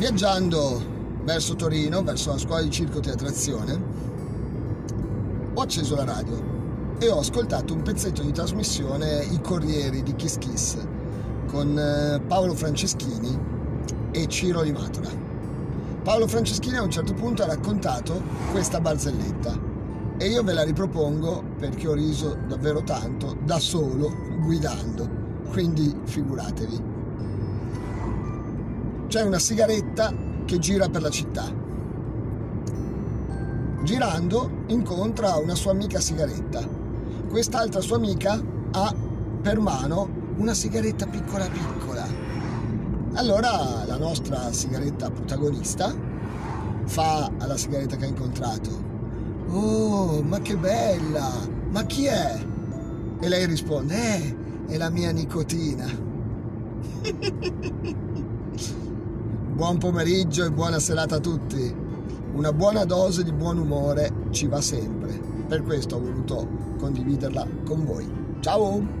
viaggiando verso Torino, verso la scuola di circo teatrazione, ho acceso la radio e ho ascoltato un pezzetto di trasmissione I Corrieri di Kiss Kiss con eh, Paolo Franceschini e Ciro Limatola. Paolo Franceschini a un certo punto ha raccontato questa barzelletta e io ve la ripropongo perché ho riso davvero tanto da solo guidando, quindi figuratevi. C'è una sigaretta che gira per la città. Girando incontra una sua amica sigaretta quest'altra sua amica ha per mano una sigaretta piccola piccola. Allora la nostra sigaretta protagonista fa alla sigaretta che ha incontrato: Oh, ma che bella! Ma chi è? E lei risponde: Eh, è la mia nicotina. Buon pomeriggio e buona serata a tutti. Una buona dose di buon umore ci va sempre. Per questo ho voluto condividerla con voi. Ciao!